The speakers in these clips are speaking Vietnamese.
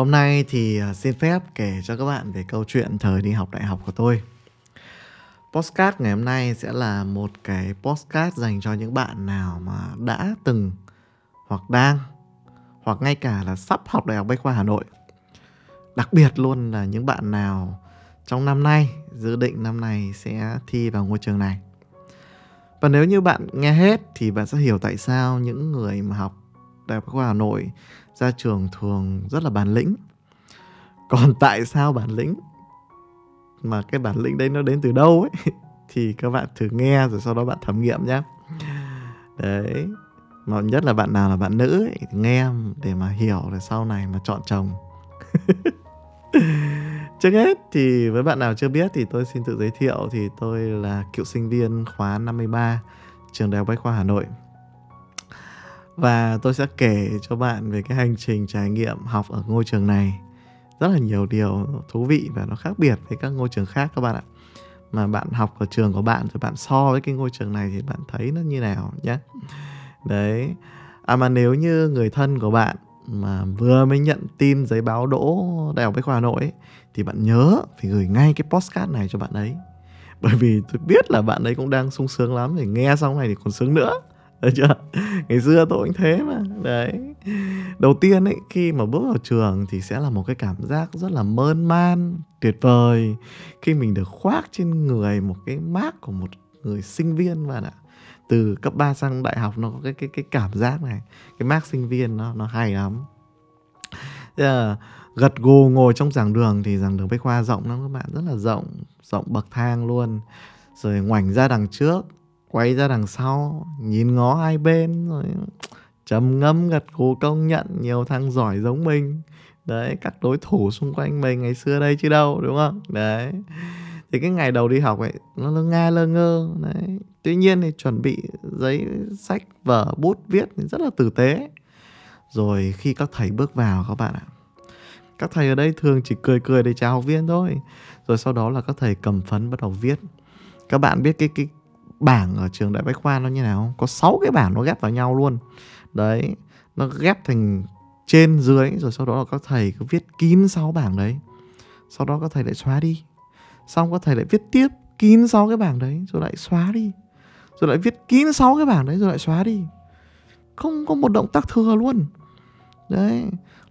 Hôm nay thì à, xin phép kể cho các bạn về câu chuyện thời đi học đại học của tôi. Postcard ngày hôm nay sẽ là một cái postcard dành cho những bạn nào mà đã từng hoặc đang hoặc ngay cả là sắp học Đại học Bách khoa Hà Nội. Đặc biệt luôn là những bạn nào trong năm nay, dự định năm nay sẽ thi vào ngôi trường này. Và nếu như bạn nghe hết thì bạn sẽ hiểu tại sao những người mà học Đại học Bách khoa Hà Nội ra trường thường rất là bản lĩnh. Còn tại sao bản lĩnh mà cái bản lĩnh đấy nó đến từ đâu ấy thì các bạn thử nghe rồi sau đó bạn thẩm nghiệm nhé. Đấy. Mà nhất là bạn nào là bạn nữ ấy, nghe để mà hiểu để sau này mà chọn chồng. Trước hết thì với bạn nào chưa biết thì tôi xin tự giới thiệu thì tôi là cựu sinh viên khóa 53 trường Đại học Bách khoa Hà Nội. Và tôi sẽ kể cho bạn về cái hành trình trải nghiệm học ở ngôi trường này. Rất là nhiều điều thú vị và nó khác biệt với các ngôi trường khác các bạn ạ. Mà bạn học ở trường của bạn rồi bạn so với cái ngôi trường này thì bạn thấy nó như nào nhé. Đấy. À mà nếu như người thân của bạn mà vừa mới nhận tin giấy báo đỗ Đại học Bách khoa Hà Nội ấy, thì bạn nhớ phải gửi ngay cái postcard này cho bạn ấy. Bởi vì tôi biết là bạn ấy cũng đang sung sướng lắm để nghe xong này thì còn sướng nữa. Được chưa? Ngày xưa tôi cũng thế mà. Đấy. Đầu tiên ấy khi mà bước vào trường thì sẽ là một cái cảm giác rất là mơn man, tuyệt vời. Khi mình được khoác trên người một cái mác của một người sinh viên bạn ạ. Từ cấp 3 sang đại học nó có cái cái cái cảm giác này. Cái mác sinh viên nó nó hay lắm. Là gật gù ngồi trong giảng đường thì giảng đường bách khoa rộng lắm các bạn. Rất là rộng rộng bậc thang luôn. Rồi ngoảnh ra đằng trước quay ra đằng sau, nhìn ngó hai bên, rồi trầm ngâm gật gù công nhận nhiều thằng giỏi giống mình. Đấy các đối thủ xung quanh mình ngày xưa đây chứ đâu, đúng không? Đấy. Thì cái ngày đầu đi học ấy, nó lơ nga lơ ngơ, đấy. Tuy nhiên thì chuẩn bị giấy sách, vở, bút, viết thì rất là tử tế. Rồi khi các thầy bước vào các bạn ạ, các thầy ở đây thường chỉ cười cười để chào học viên thôi. Rồi sau đó là các thầy cầm phấn bắt đầu viết. Các bạn biết cái cái bảng ở trường đại bách khoa nó như nào? Không có 6 cái bảng nó ghép vào nhau luôn. Đấy, nó ghép thành trên dưới, rồi sau đó là các thầy cứ viết kín sáu bảng đấy. Sau đó các thầy lại xóa đi. Xong các thầy lại viết tiếp kín sáu cái bảng đấy, rồi lại xóa đi. Rồi lại viết kín sáu cái bảng đấy, rồi lại xóa đi. Không có một động tác thừa luôn. Đấy,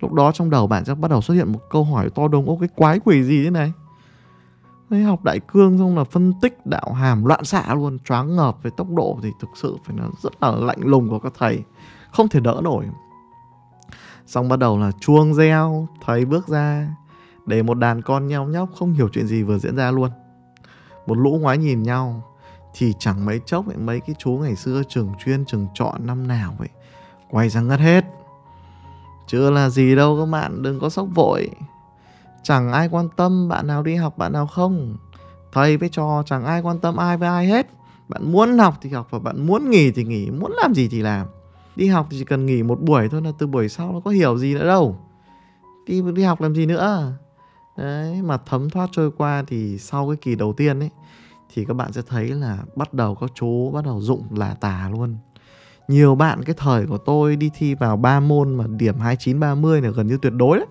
lúc đó trong đầu bạn sẽ bắt đầu xuất hiện một câu hỏi to đùng, ô, cái quái quỷ gì thế này? Thế học đại cương xong là phân tích đạo hàm loạn xạ luôn choáng ngợp về tốc độ thì thực sự phải là rất là lạnh lùng của các thầy không thể đỡ nổi. Xong bắt đầu là chuông reo thầy bước ra để một đàn con nheo nhóc không hiểu chuyện gì vừa diễn ra luôn. Một lũ ngoái nhìn nhau thì chẳng mấy chốc ấy, mấy cái chú ngày xưa trường chuyên trường chọn năm nào vậy quay sang ngất hết. Chưa là gì đâu các bạn đừng có sốc vội chẳng ai quan tâm bạn nào đi học, bạn nào không. Thầy với trò, chẳng ai quan tâm ai với ai hết. Bạn muốn học thì học và bạn muốn nghỉ thì nghỉ, muốn làm gì thì làm. Đi học thì chỉ cần nghỉ một buổi thôi là từ buổi sau nó có hiểu gì nữa đâu. Đi đi học làm gì nữa? Đấy, mà thấm thoát trôi qua thì sau cái kỳ đầu tiên ấy, thì các bạn sẽ thấy là bắt đầu các chú bắt đầu dụng là tà luôn. Nhiều bạn, cái thời của tôi đi thi vào ba môn mà điểm 29 30 là gần như tuyệt đối đấy.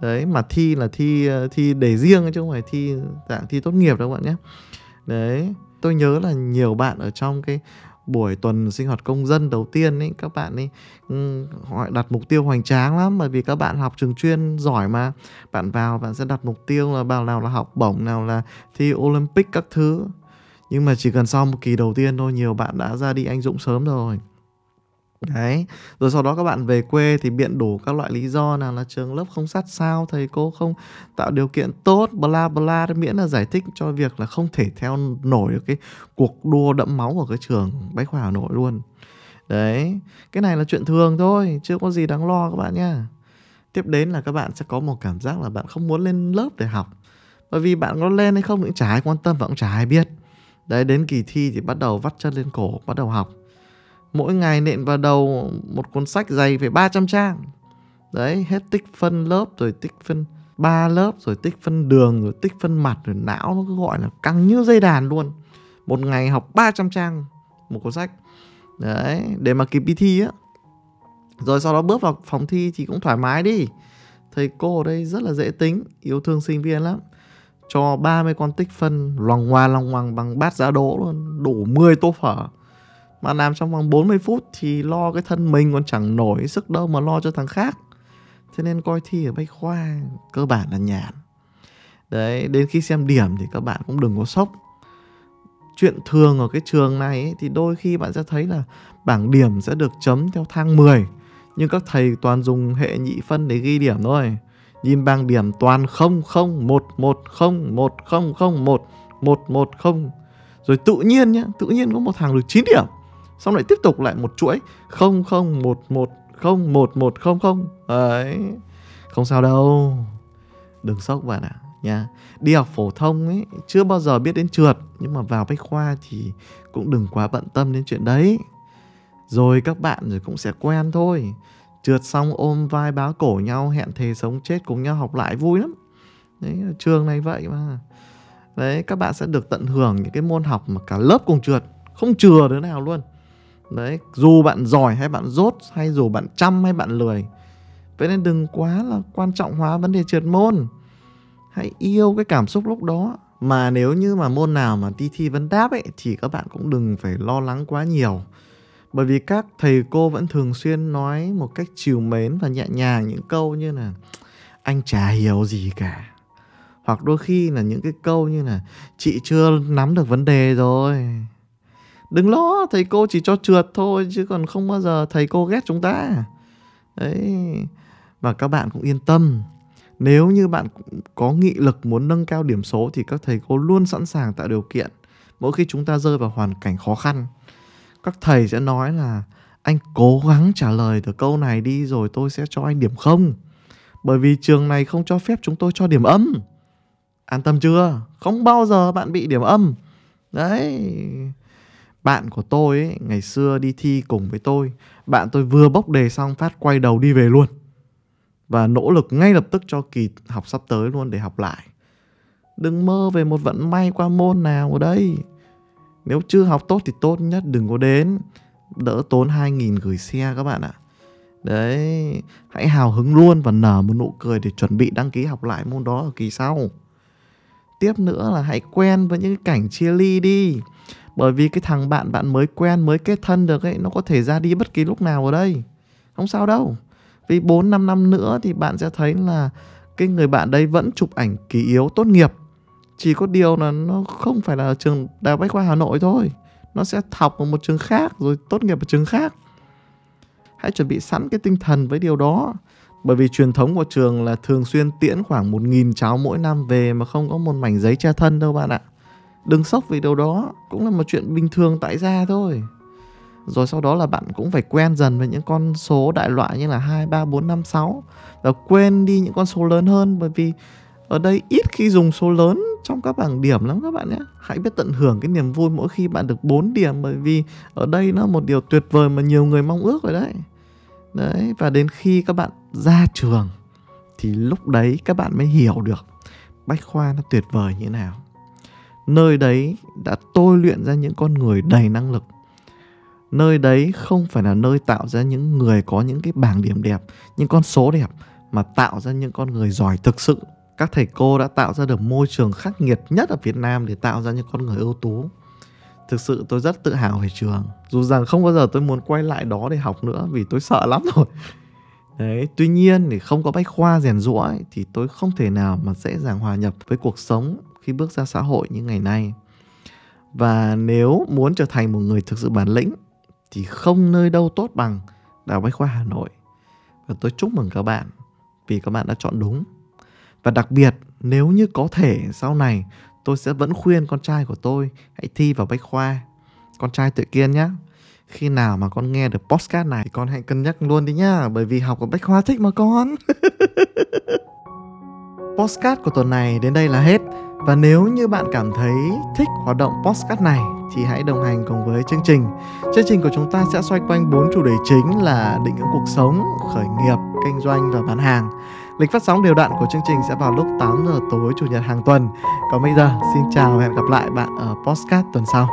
Đấy mà thi là thi ờ, thi để riêng chứ không phải thi dạng thi tốt nghiệp đâu các bạn nhé. Đấy, tôi nhớ là nhiều bạn ở trong cái buổi tuần sinh hoạt công dân đầu tiên ấy các bạn ấy ừ, họ đặt mục tiêu hoành tráng lắm. Bởi vì các bạn học trường chuyên giỏi mà. Bạn vào bạn sẽ đặt mục tiêu là bao nào là học bổng nào là thi olympic các thứ. Nhưng mà chỉ cần sau một kỳ đầu tiên thôi nhiều bạn đã ra đi anh dũng sớm rồi. Đấy, rồi sau đó các bạn về quê thì biện đủ các loại lý do nào là trường lớp không sát sao, thầy cô không tạo điều kiện tốt, bla bla miễn là giải thích cho việc là không thể theo nổi được cái cuộc đua đẫm máu của cái trường Bách khoa Hà Nội luôn. Đấy, cái này là chuyện thường thôi, chưa có gì đáng lo các bạn nha Tiếp đến là các bạn sẽ có một cảm giác là bạn không muốn lên lớp để học. Bởi vì bạn có lên hay không cũng chả ai quan tâm và cũng chả ai biết. Đấy, đến kỳ thi thì bắt đầu vắt chân lên cổ, bắt đầu học mỗi ngày nện vào đầu một cuốn sách dày phải 300 trang. Đấy, hết tích phân lớp rồi tích phân ba lớp rồi tích phân đường rồi tích phân mặt rồi não nó cứ gọi là căng như dây đàn luôn. Một ngày học 300 trang một cuốn sách. Đấy, để mà kịp đi thi á. Rồi sau đó bước vào phòng thi thì cũng thoải mái đi. Thầy cô ở đây rất là dễ tính, yêu thương sinh viên lắm. Cho 30 con tích phân loằng hoa loằng hoàng bằng bát giá đỗ luôn, đủ 10 tô phở mà làm trong vòng 40 phút thì lo cái thân mình còn chẳng nổi sức đâu mà lo cho thằng khác. Thế nên coi thi ở bách khoa cơ bản là nhàn. Đấy đến khi xem điểm thì các bạn cũng đừng có sốc. Chuyện thường ở cái trường này ấy, thì đôi khi bạn sẽ thấy là bảng điểm sẽ được chấm theo thang 10 nhưng các thầy toàn dùng hệ nhị phân để ghi điểm thôi. Nhìn bảng điểm toàn 0 0 1 1 0 1 0 0 1 1 1 0 rồi tự nhiên nhá tự nhiên có một thằng được 9 điểm xong lại tiếp tục lại một chuỗi. 0 0 1 1 0 1 1 0 0 đấy. Không sao đâu. Đừng sốc bạn ạ à, nha. Đi học phổ thông ấy chưa bao giờ biết đến trượt. Nhưng mà vào bách khoa thì cũng đừng quá bận tâm đến chuyện đấy. Rồi các bạn rồi cũng sẽ quen thôi. Trượt xong ôm vai báo cổ nhau hẹn thề sống chết cùng nhau học lại vui lắm. Đấy trường này vậy mà. Đấy các bạn sẽ được tận hưởng những cái môn học mà cả lớp cùng trượt. Không chừa đứa nào luôn đấy, dù bạn giỏi hay bạn dốt hay dù bạn chăm hay bạn lười, vậy nên đừng quá là quan trọng hóa vấn đề trượt môn. Hãy yêu cái cảm xúc lúc đó. Mà nếu như mà môn nào mà đi thi vấn đáp ấy, thì các bạn cũng đừng phải lo lắng quá nhiều. Bởi vì các thầy cô vẫn thường xuyên nói một cách chiều mến và nhẹ nhàng những câu như là, anh chả hiểu gì cả. Hoặc đôi khi là những cái câu như là, chị chưa nắm được vấn đề rồi đừng lo thầy cô chỉ cho trượt thôi, chứ còn không bao giờ thầy cô ghét chúng ta. Đấy. Và các bạn cũng yên tâm. Nếu như bạn có nghị lực muốn nâng cao điểm số thì các thầy cô luôn sẵn sàng tạo điều kiện. Mỗi khi chúng ta rơi vào hoàn cảnh khó khăn, các thầy sẽ nói là, anh cố gắng trả lời được câu này đi rồi tôi sẽ cho anh điểm không. Bởi vì trường này không cho phép chúng tôi cho điểm âm. An tâm chưa? Không bao giờ bạn bị điểm âm. Đấy bạn của tôi ấy, ngày xưa đi thi cùng với tôi. Bạn tôi vừa bốc đề xong phát quay đầu đi về luôn. Và nỗ lực ngay lập tức cho kỳ học sắp tới luôn để học lại. Đừng mơ về một vận may qua môn nào ở đây. Nếu chưa học tốt thì tốt nhất đừng có đến. Đỡ tốn 2.000 gửi xe các bạn ạ. Đấy hãy hào hứng luôn và nở một nụ cười để chuẩn bị đăng ký học lại môn đó ở kỳ sau. Tiếp nữa là hãy quen với những cảnh chia ly đi bởi vì cái thằng bạn bạn mới quen, mới kết thân được ấy, nó có thể ra đi bất kỳ lúc nào ở đây. Không sao đâu. Vì 4 5 năm nữa thì bạn sẽ thấy là cái người bạn đây vẫn chụp ảnh kỳ yếu, tốt nghiệp. Chỉ có điều là nó không phải là trường đại học bách khoa hà nội thôi. Nó sẽ học ở một trường khác, rồi tốt nghiệp ở trường khác. Hãy chuẩn bị sẵn cái tinh thần với điều đó. Bởi vì truyền thống của trường là thường xuyên tiễn khoảng một nghìn cháu mỗi năm về mà không có một mảnh giấy che thân đâu bạn ạ đừng sốc vì điều đó cũng là một chuyện bình thường tại gia thôi. Rồi sau đó là bạn cũng phải quen dần với những con số đại loại như là 2, 3, 4, 5, 6 và quên đi những con số lớn hơn bởi vì ở đây ít khi dùng số lớn trong các bảng điểm lắm các bạn nhé. Hãy biết tận hưởng cái niềm vui mỗi khi bạn được 4 điểm bởi vì ở đây nó một điều tuyệt vời mà nhiều người mong ước rồi đấy. Đấy và đến khi các bạn ra trường thì lúc đấy các bạn mới hiểu được bách khoa nó tuyệt vời như thế nào nơi đấy đã tôi luyện ra những con người đầy năng lực. Nơi đấy không phải là nơi tạo ra những người có những cái bảng điểm đẹp những con số đẹp mà tạo ra những con người giỏi thực sự. Các thầy cô đã tạo ra được môi trường khắc nghiệt nhất ở Việt Nam để tạo ra những con người ưu tú. Thực sự tôi rất tự hào về trường. Dù rằng không bao giờ tôi muốn quay lại đó để học nữa vì tôi sợ lắm rồi. Đấy tuy nhiên thì không có bách khoa rèn rũa ấy, thì tôi không thể nào mà dễ dàng hòa nhập với cuộc sống khi bước ra xã hội như ngày nay và nếu muốn trở thành một người thực sự bản lĩnh, thì không nơi đâu tốt bằng Đại học Bách khoa Hà Nội. Và tôi chúc mừng các bạn, vì các bạn đã chọn đúng. Và đặc biệt, nếu như có thể, sau này tôi sẽ vẫn khuyên con trai của tôi, hãy thi vào Bách khoa. Con trai tự kiên nhé. Khi nào mà con nghe được postcard này thì con hãy cân nhắc luôn đi nhá, bởi vì học ở Bách khoa thích mà con. postcard của tuần này đến đây là hết. Và nếu như bạn cảm thấy thích hoạt động podcast này thì hãy đồng hành cùng với chương trình. Chương trình của chúng ta sẽ xoay quanh bốn chủ đề chính là định hướng cuộc sống, khởi nghiệp, kinh doanh và bán hàng. Lịch phát sóng đều đặn của chương trình sẽ vào lúc 8 giờ tối chủ nhật hàng tuần. Còn bây giờ, xin chào và hẹn gặp lại bạn ở podcast tuần sau.